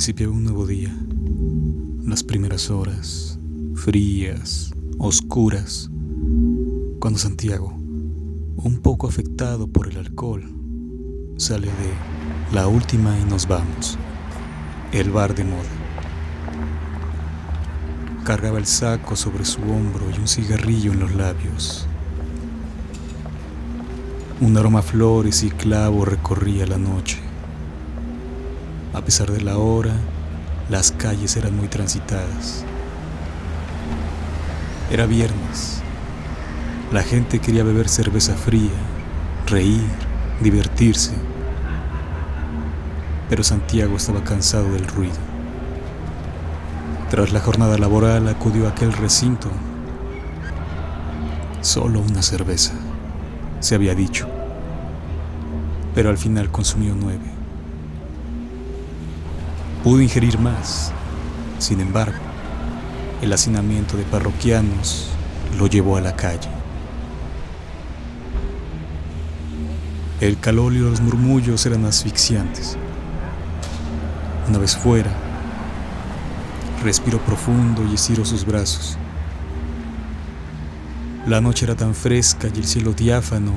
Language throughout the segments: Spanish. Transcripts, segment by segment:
Principiaba un nuevo día. Las primeras horas, frías, oscuras, cuando Santiago, un poco afectado por el alcohol, sale de la última y nos vamos, el bar de moda. Cargaba el saco sobre su hombro y un cigarrillo en los labios. Un aroma a flores y clavo recorría la noche. A pesar de la hora, las calles eran muy transitadas. Era viernes. La gente quería beber cerveza fría, reír, divertirse. Pero Santiago estaba cansado del ruido. Tras la jornada laboral acudió a aquel recinto. Solo una cerveza, se había dicho. Pero al final consumió nueve. Pudo ingerir más. Sin embargo, el hacinamiento de parroquianos lo llevó a la calle. El calor y los murmullos eran asfixiantes. Una vez fuera, respiró profundo y estiró sus brazos. La noche era tan fresca y el cielo diáfano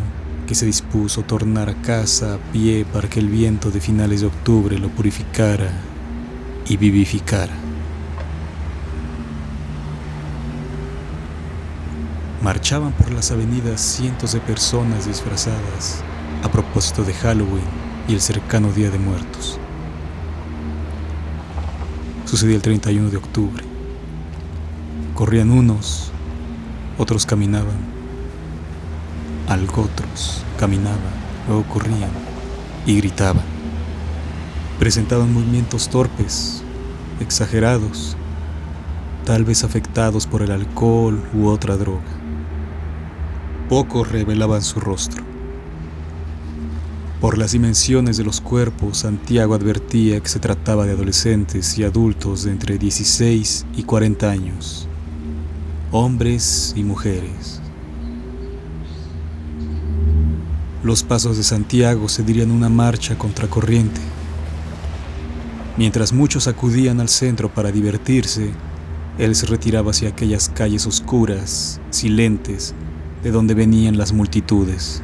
que se dispuso a tornar a casa a pie para que el viento de finales de octubre lo purificara y vivificara. Marchaban por las avenidas cientos de personas disfrazadas a propósito de Halloween y el cercano Día de Muertos. Sucedía el 31 de octubre. Corrían unos, otros caminaban, algo otros caminaban, luego corrían y gritaban. Presentaban movimientos torpes, exagerados, tal vez afectados por el alcohol u otra droga. Pocos revelaban su rostro. Por las dimensiones de los cuerpos, Santiago advertía que se trataba de adolescentes y adultos de entre 16 y 40 años, hombres y mujeres. Los pasos de Santiago se dirían una marcha contracorriente. Mientras muchos acudían al centro para divertirse, él se retiraba hacia aquellas calles oscuras, silentes, de donde venían las multitudes.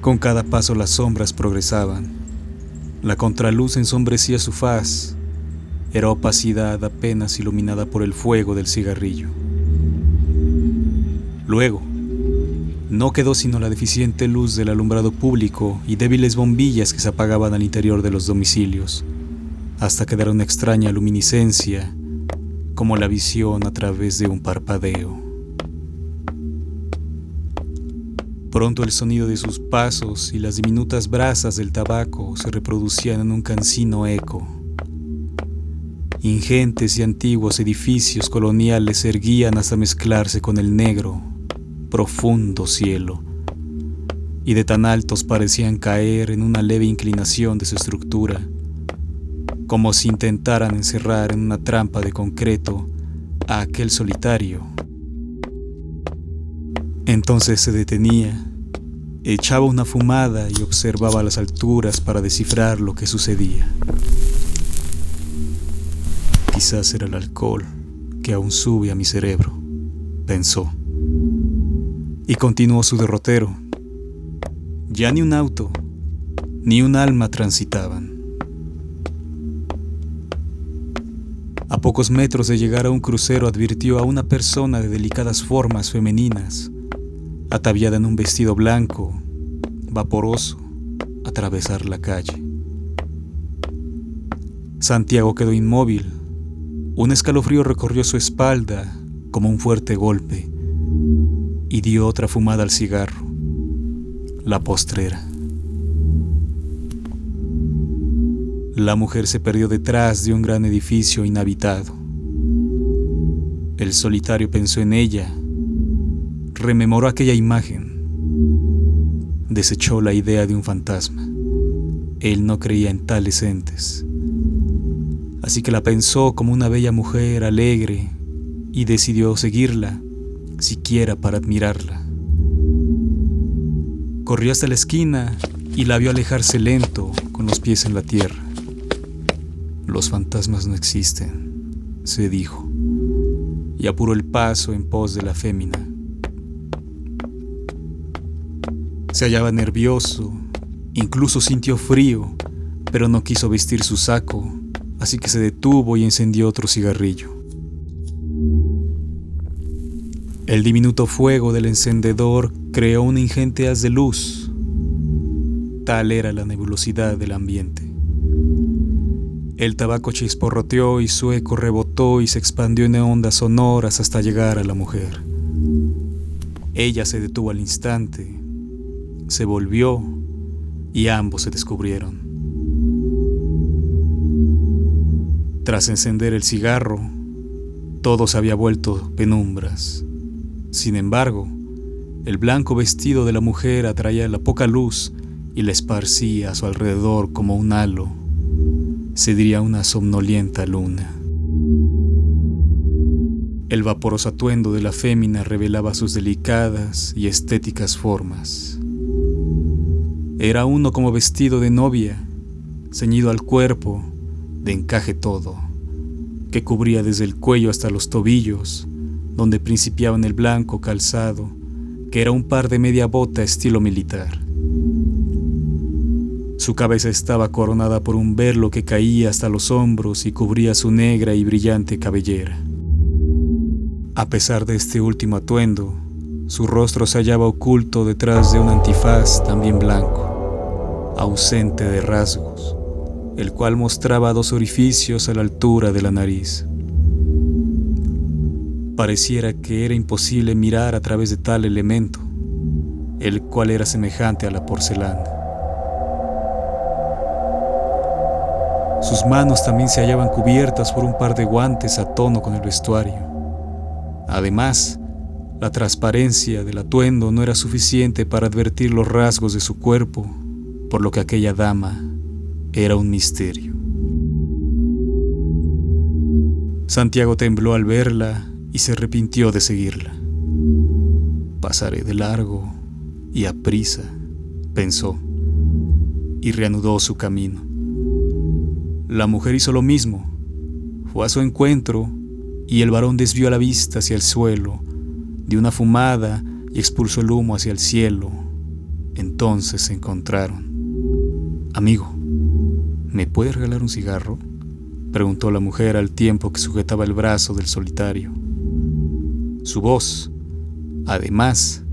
Con cada paso las sombras progresaban. La contraluz ensombrecía su faz. Era opacidad apenas iluminada por el fuego del cigarrillo. Luego, no quedó sino la deficiente luz del alumbrado público y débiles bombillas que se apagaban al interior de los domicilios, hasta quedar una extraña luminiscencia, como la visión a través de un parpadeo. Pronto el sonido de sus pasos y las diminutas brasas del tabaco se reproducían en un cansino eco. Ingentes y antiguos edificios coloniales se erguían hasta mezclarse con el negro, profundo cielo, y de tan altos parecían caer en una leve inclinación de su estructura, como si intentaran encerrar en una trampa de concreto a aquel solitario entonces se detenía, echaba una fumada y observaba las alturas para descifrar lo que sucedía. Quizás era el alcohol que aún sube a mi cerebro, pensó. Y continuó su derrotero. Ya ni un auto, ni un alma transitaban. A pocos metros de llegar a un crucero advirtió a una persona de delicadas formas femeninas ataviada en un vestido blanco, vaporoso, atravesar la calle. Santiago quedó inmóvil. Un escalofrío recorrió su espalda como un fuerte golpe y dio otra fumada al cigarro, la postrera. La mujer se perdió detrás de un gran edificio inhabitado. El solitario pensó en ella rememoró aquella imagen. Desechó la idea de un fantasma. Él no creía en tales entes. Así que la pensó como una bella mujer alegre y decidió seguirla, siquiera para admirarla. Corrió hasta la esquina y la vio alejarse lento, con los pies en la tierra. Los fantasmas no existen, se dijo, y apuró el paso en pos de la fémina. Se hallaba nervioso, incluso sintió frío, pero no quiso vestir su saco, así que se detuvo y encendió otro cigarrillo. El diminuto fuego del encendedor creó un ingente haz de luz. Tal era la nebulosidad del ambiente. El tabaco chisporroteó y su eco rebotó y se expandió en ondas sonoras hasta llegar a la mujer. Ella se detuvo al instante, se volvió y ambos se descubrieron. Tras encender el cigarro, todo se había vuelto penumbras. Sin embargo, el blanco vestido de la mujer atraía la poca luz y la esparcía a su alrededor como un halo, se diría una somnolienta luna. El vaporoso atuendo de la fémina revelaba sus delicadas y estéticas formas. Era uno como vestido de novia, ceñido al cuerpo, de encaje todo, que cubría desde el cuello hasta los tobillos, donde principiaban el blanco calzado, que era un par de media bota estilo militar. Su cabeza estaba coronada por un verlo que caía hasta los hombros y cubría su negra y brillante cabellera. A pesar de este último atuendo, su rostro se hallaba oculto detrás de un antifaz también blanco, ausente de rasgos, el cual mostraba dos orificios a la altura de la nariz. Pareciera que era imposible mirar a través de tal elemento, el cual era semejante a la porcelana. Sus manos también se hallaban cubiertas por un par de guantes a tono con el vestuario. Además, la transparencia del atuendo no era suficiente para advertir los rasgos de su cuerpo, por lo que aquella dama era un misterio. Santiago tembló al verla y se arrepintió de seguirla. Pasaré de largo y a prisa, pensó, y reanudó su camino. La mujer hizo lo mismo, fue a su encuentro y el varón desvió la vista hacia el suelo, dio una fumada y expulsó el humo hacia el cielo. Entonces se encontraron. Amigo, ¿me puede regalar un cigarro? preguntó la mujer al tiempo que sujetaba el brazo del solitario. Su voz, además,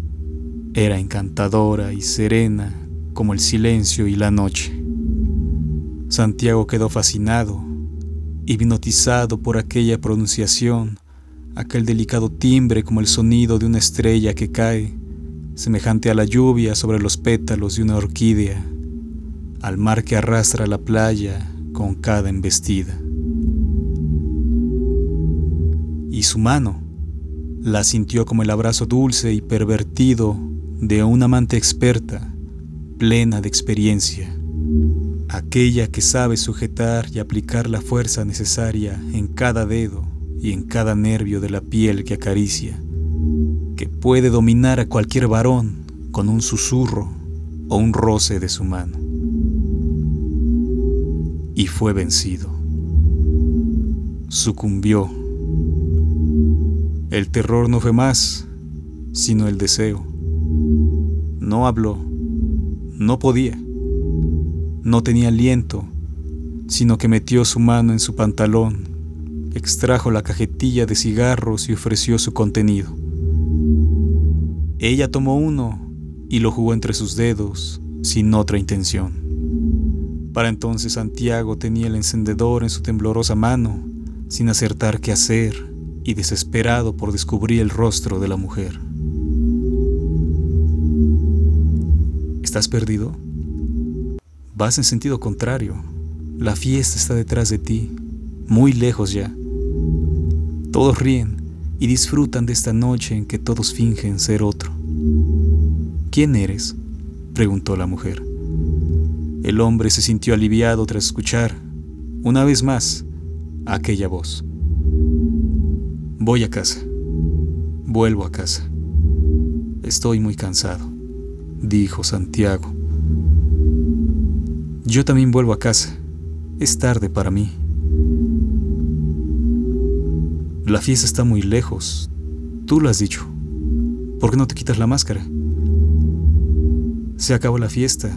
era encantadora y serena como el silencio y la noche. Santiago quedó fascinado, hipnotizado por aquella pronunciación, aquel delicado timbre como el sonido de una estrella que cae, semejante a la lluvia sobre los pétalos de una orquídea, al mar que arrastra la playa con cada embestida. Y su mano, la sintió como el abrazo dulce y pervertido de una amante experta, plena de experiencia, aquella que sabe sujetar y aplicar la fuerza necesaria en cada dedo y en cada nervio de la piel que acaricia, que puede dominar a cualquier varón con un susurro o un roce de su mano. Y fue vencido. Sucumbió el terror no fue más, sino el deseo. No habló, no podía, no tenía aliento, sino que metió su mano en su pantalón, extrajo la cajetilla de cigarros y ofreció su contenido. Ella tomó uno y lo jugó entre sus dedos, sin otra intención. Para entonces Santiago tenía el encendedor en su temblorosa mano, sin acertar qué hacer y desesperado por descubrir el rostro de la mujer. ¿Estás perdido? Vas en sentido contrario. La fiesta está detrás de ti, muy lejos ya. Todos ríen y disfrutan de esta noche en que todos fingen ser otro. ¿Quién eres? preguntó la mujer. El hombre se sintió aliviado tras escuchar, una vez más, aquella voz. Voy a casa. Vuelvo a casa. Estoy muy cansado, dijo Santiago. Yo también vuelvo a casa. Es tarde para mí. La fiesta está muy lejos. Tú lo has dicho. ¿Por qué no te quitas la máscara? Se acabó la fiesta,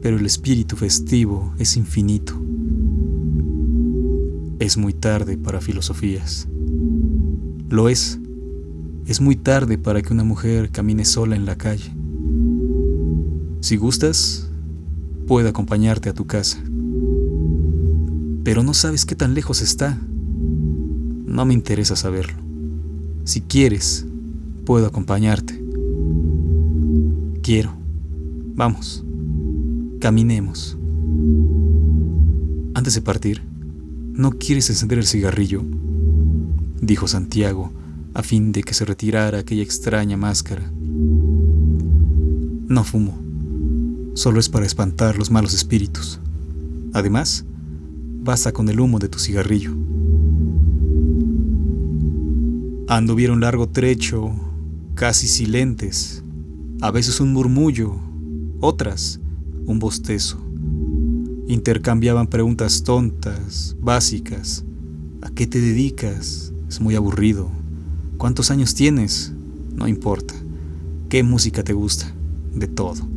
pero el espíritu festivo es infinito. Es muy tarde para filosofías. Lo es. Es muy tarde para que una mujer camine sola en la calle. Si gustas, puedo acompañarte a tu casa. Pero no sabes qué tan lejos está. No me interesa saberlo. Si quieres, puedo acompañarte. Quiero. Vamos. Caminemos. Antes de partir, ¿no quieres encender el cigarrillo? Dijo Santiago, a fin de que se retirara aquella extraña máscara. No fumo. Solo es para espantar los malos espíritus. Además, basta con el humo de tu cigarrillo. Anduvieron largo trecho, casi silentes, a veces un murmullo, otras un bostezo. Intercambiaban preguntas tontas, básicas. ¿A qué te dedicas? Es muy aburrido. ¿Cuántos años tienes? No importa. ¿Qué música te gusta? De todo.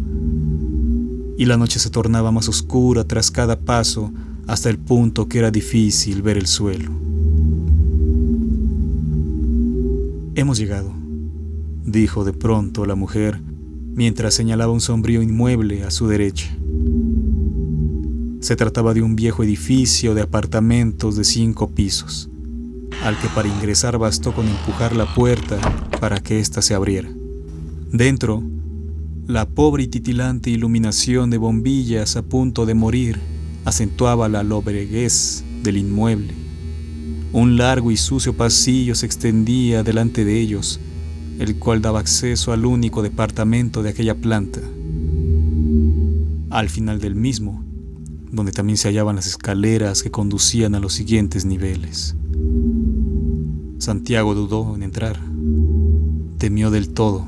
Y la noche se tornaba más oscura tras cada paso hasta el punto que era difícil ver el suelo. Hemos llegado, dijo de pronto la mujer mientras señalaba un sombrío inmueble a su derecha. Se trataba de un viejo edificio de apartamentos de cinco pisos, al que para ingresar bastó con empujar la puerta para que ésta se abriera. Dentro, la pobre y titilante iluminación de bombillas a punto de morir acentuaba la lobreguez del inmueble. Un largo y sucio pasillo se extendía delante de ellos, el cual daba acceso al único departamento de aquella planta. Al final del mismo, donde también se hallaban las escaleras que conducían a los siguientes niveles. Santiago dudó en entrar. Temió del todo.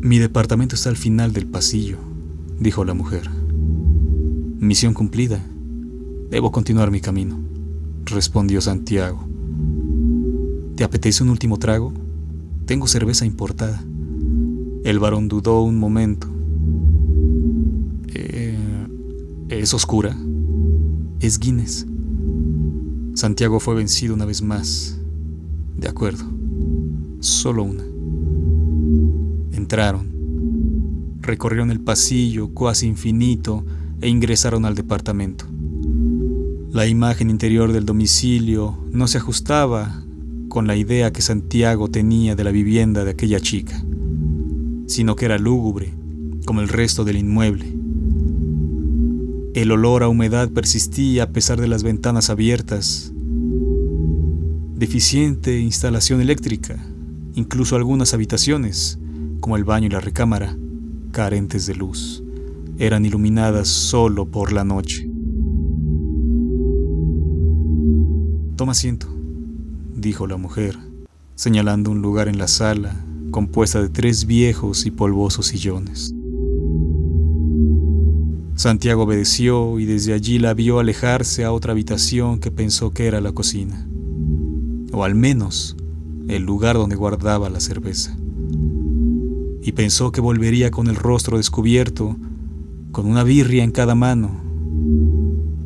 Mi departamento está al final del pasillo dijo la mujer. Misión cumplida. Debo continuar mi camino, respondió Santiago. ¿Te apetece un último trago? Tengo cerveza importada. El varón dudó un momento. Eh, ¿Es oscura? Es Guinness. Santiago fue vencido una vez más. De acuerdo. Solo una. Entraron recorrieron el pasillo cuasi infinito e ingresaron al departamento. La imagen interior del domicilio no se ajustaba con la idea que Santiago tenía de la vivienda de aquella chica, sino que era lúgubre, como el resto del inmueble. El olor a humedad persistía a pesar de las ventanas abiertas. Deficiente instalación eléctrica, incluso algunas habitaciones, como el baño y la recámara, carentes de luz, eran iluminadas solo por la noche. Toma asiento, dijo la mujer, señalando un lugar en la sala compuesta de tres viejos y polvosos sillones. Santiago obedeció y desde allí la vio alejarse a otra habitación que pensó que era la cocina, o al menos el lugar donde guardaba la cerveza y pensó que volvería con el rostro descubierto, con una birria en cada mano.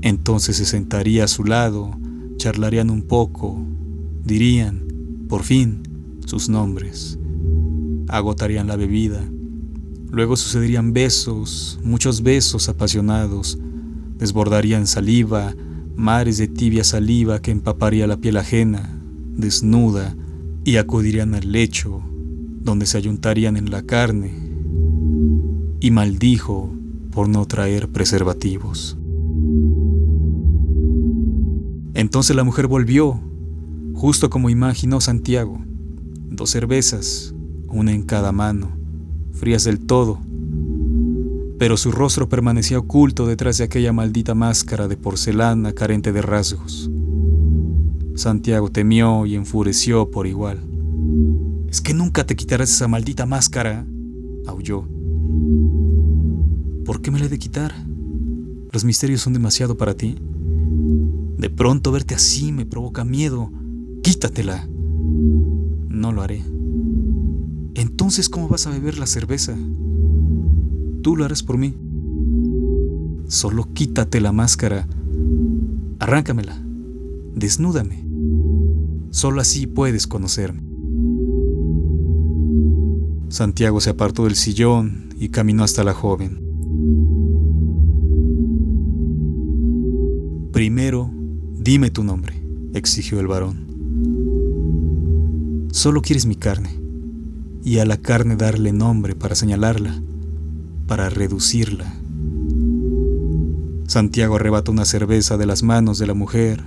Entonces se sentaría a su lado, charlarían un poco, dirían, por fin, sus nombres, agotarían la bebida, luego sucederían besos, muchos besos apasionados, desbordarían saliva, mares de tibia saliva que empaparía la piel ajena, desnuda, y acudirían al lecho, donde se ayuntarían en la carne, y maldijo por no traer preservativos. Entonces la mujer volvió, justo como imaginó Santiago, dos cervezas, una en cada mano, frías del todo, pero su rostro permanecía oculto detrás de aquella maldita máscara de porcelana carente de rasgos. Santiago temió y enfureció por igual. ¿Es que nunca te quitarás esa maldita máscara? aulló. ¿Por qué me la he de quitar? ¿Los misterios son demasiado para ti? De pronto verte así me provoca miedo. Quítatela. No lo haré. Entonces, ¿cómo vas a beber la cerveza? Tú lo harás por mí. Solo quítate la máscara. Arráncamela. Desnúdame. Solo así puedes conocerme. Santiago se apartó del sillón y caminó hasta la joven. Primero, dime tu nombre, exigió el varón. Solo quieres mi carne, y a la carne darle nombre para señalarla, para reducirla. Santiago arrebató una cerveza de las manos de la mujer,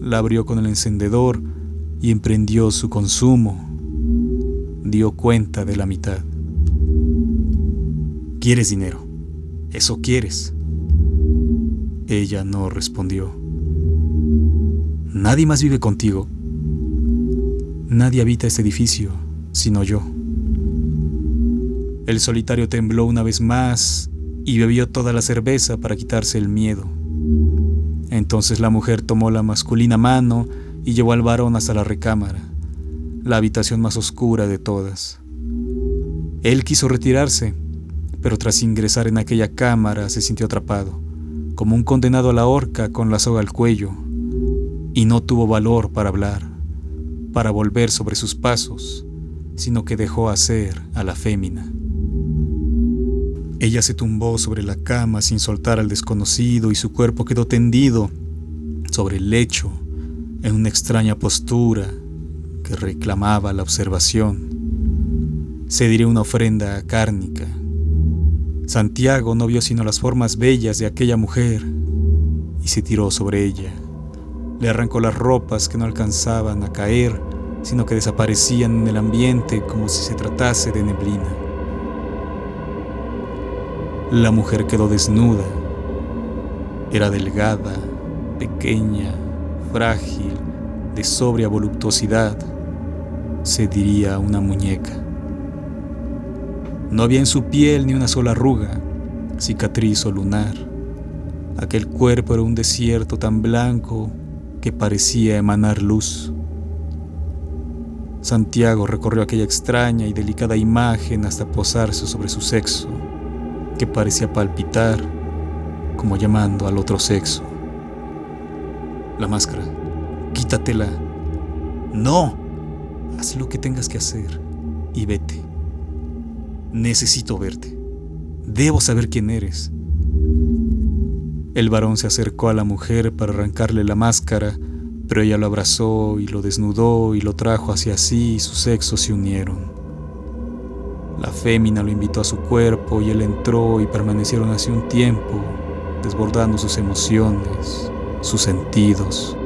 la abrió con el encendedor y emprendió su consumo. Dio cuenta de la mitad. ¿Quieres dinero? ¿Eso quieres? Ella no respondió. Nadie más vive contigo. Nadie habita este edificio, sino yo. El solitario tembló una vez más y bebió toda la cerveza para quitarse el miedo. Entonces la mujer tomó la masculina mano y llevó al varón hasta la recámara, la habitación más oscura de todas. Él quiso retirarse, pero tras ingresar en aquella cámara se sintió atrapado, como un condenado a la horca con la soga al cuello, y no tuvo valor para hablar, para volver sobre sus pasos, sino que dejó hacer a la fémina. Ella se tumbó sobre la cama sin soltar al desconocido y su cuerpo quedó tendido sobre el lecho en una extraña postura que reclamaba la observación. Se diría una ofrenda cárnica Santiago no vio sino las formas bellas de aquella mujer y se tiró sobre ella. Le arrancó las ropas que no alcanzaban a caer, sino que desaparecían en el ambiente como si se tratase de neblina. La mujer quedó desnuda. Era delgada, pequeña, frágil, de sobria voluptuosidad. Se diría una muñeca. No había en su piel ni una sola arruga, cicatriz o lunar. Aquel cuerpo era un desierto tan blanco que parecía emanar luz. Santiago recorrió aquella extraña y delicada imagen hasta posarse sobre su sexo, parecía palpitar como llamando al otro sexo. La máscara, quítatela. No, haz lo que tengas que hacer y vete. Necesito verte. Debo saber quién eres. El varón se acercó a la mujer para arrancarle la máscara, pero ella lo abrazó y lo desnudó y lo trajo hacia sí y sus sexos se unieron. La fémina lo invitó a su cuerpo y él entró y permanecieron así un tiempo, desbordando sus emociones, sus sentidos.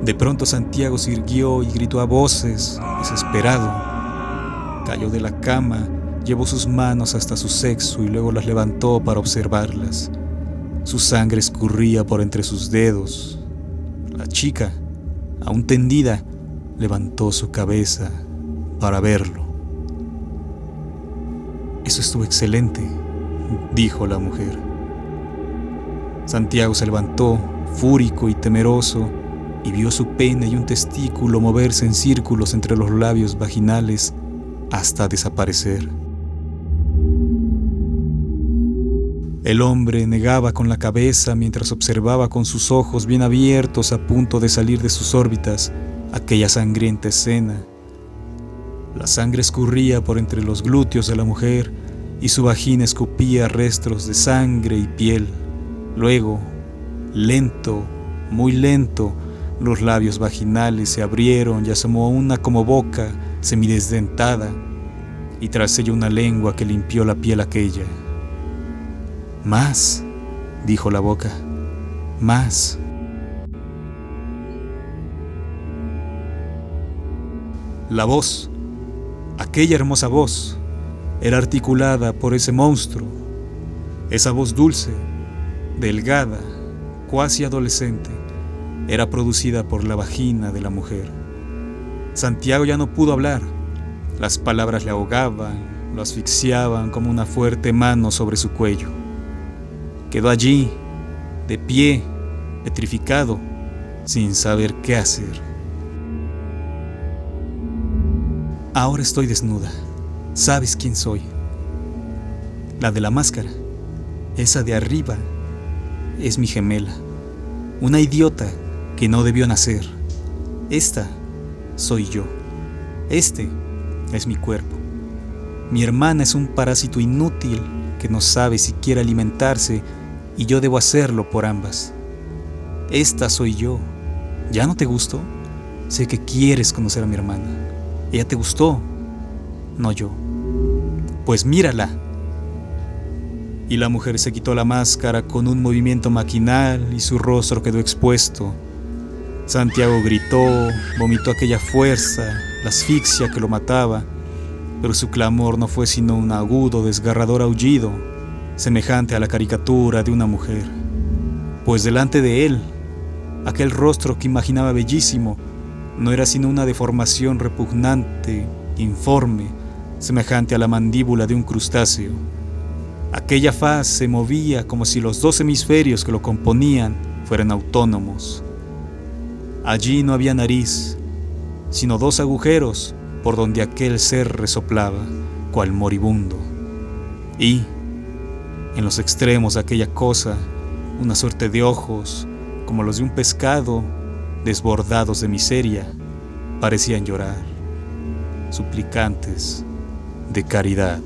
De pronto Santiago se irguió y gritó a voces, desesperado. Cayó de la cama, llevó sus manos hasta su sexo y luego las levantó para observarlas. Su sangre escurría por entre sus dedos. La chica, aún tendida, levantó su cabeza para verlo. Eso estuvo excelente, dijo la mujer. Santiago se levantó, fúrico y temeroso, y vio su pene y un testículo moverse en círculos entre los labios vaginales hasta desaparecer. El hombre negaba con la cabeza mientras observaba con sus ojos bien abiertos a punto de salir de sus órbitas aquella sangrienta escena. La sangre escurría por entre los glúteos de la mujer y su vagina escupía restos de sangre y piel. Luego, lento, muy lento, los labios vaginales se abrieron y asomó una como boca semidesdentada, y tras ella una lengua que limpió la piel aquella. Más, dijo la boca, más. La voz, aquella hermosa voz, era articulada por ese monstruo, esa voz dulce, delgada, cuasi adolescente era producida por la vagina de la mujer. Santiago ya no pudo hablar. Las palabras le ahogaban, lo asfixiaban como una fuerte mano sobre su cuello. Quedó allí, de pie, petrificado, sin saber qué hacer. Ahora estoy desnuda. ¿Sabes quién soy? La de la máscara. Esa de arriba es mi gemela. Una idiota que no debió nacer. Esta soy yo. Este es mi cuerpo. Mi hermana es un parásito inútil que no sabe siquiera alimentarse y yo debo hacerlo por ambas. Esta soy yo. ¿Ya no te gustó? Sé que quieres conocer a mi hermana. Ella te gustó, no yo. Pues mírala. Y la mujer se quitó la máscara con un movimiento maquinal y su rostro quedó expuesto. Santiago gritó, vomitó aquella fuerza, la asfixia que lo mataba, pero su clamor no fue sino un agudo, desgarrador aullido, semejante a la caricatura de una mujer. Pues delante de él, aquel rostro que imaginaba bellísimo, no era sino una deformación repugnante, informe, semejante a la mandíbula de un crustáceo. Aquella faz se movía como si los dos hemisferios que lo componían fueran autónomos. Allí no había nariz, sino dos agujeros por donde aquel ser resoplaba, cual moribundo. Y, en los extremos de aquella cosa, una suerte de ojos, como los de un pescado, desbordados de miseria, parecían llorar, suplicantes de caridad.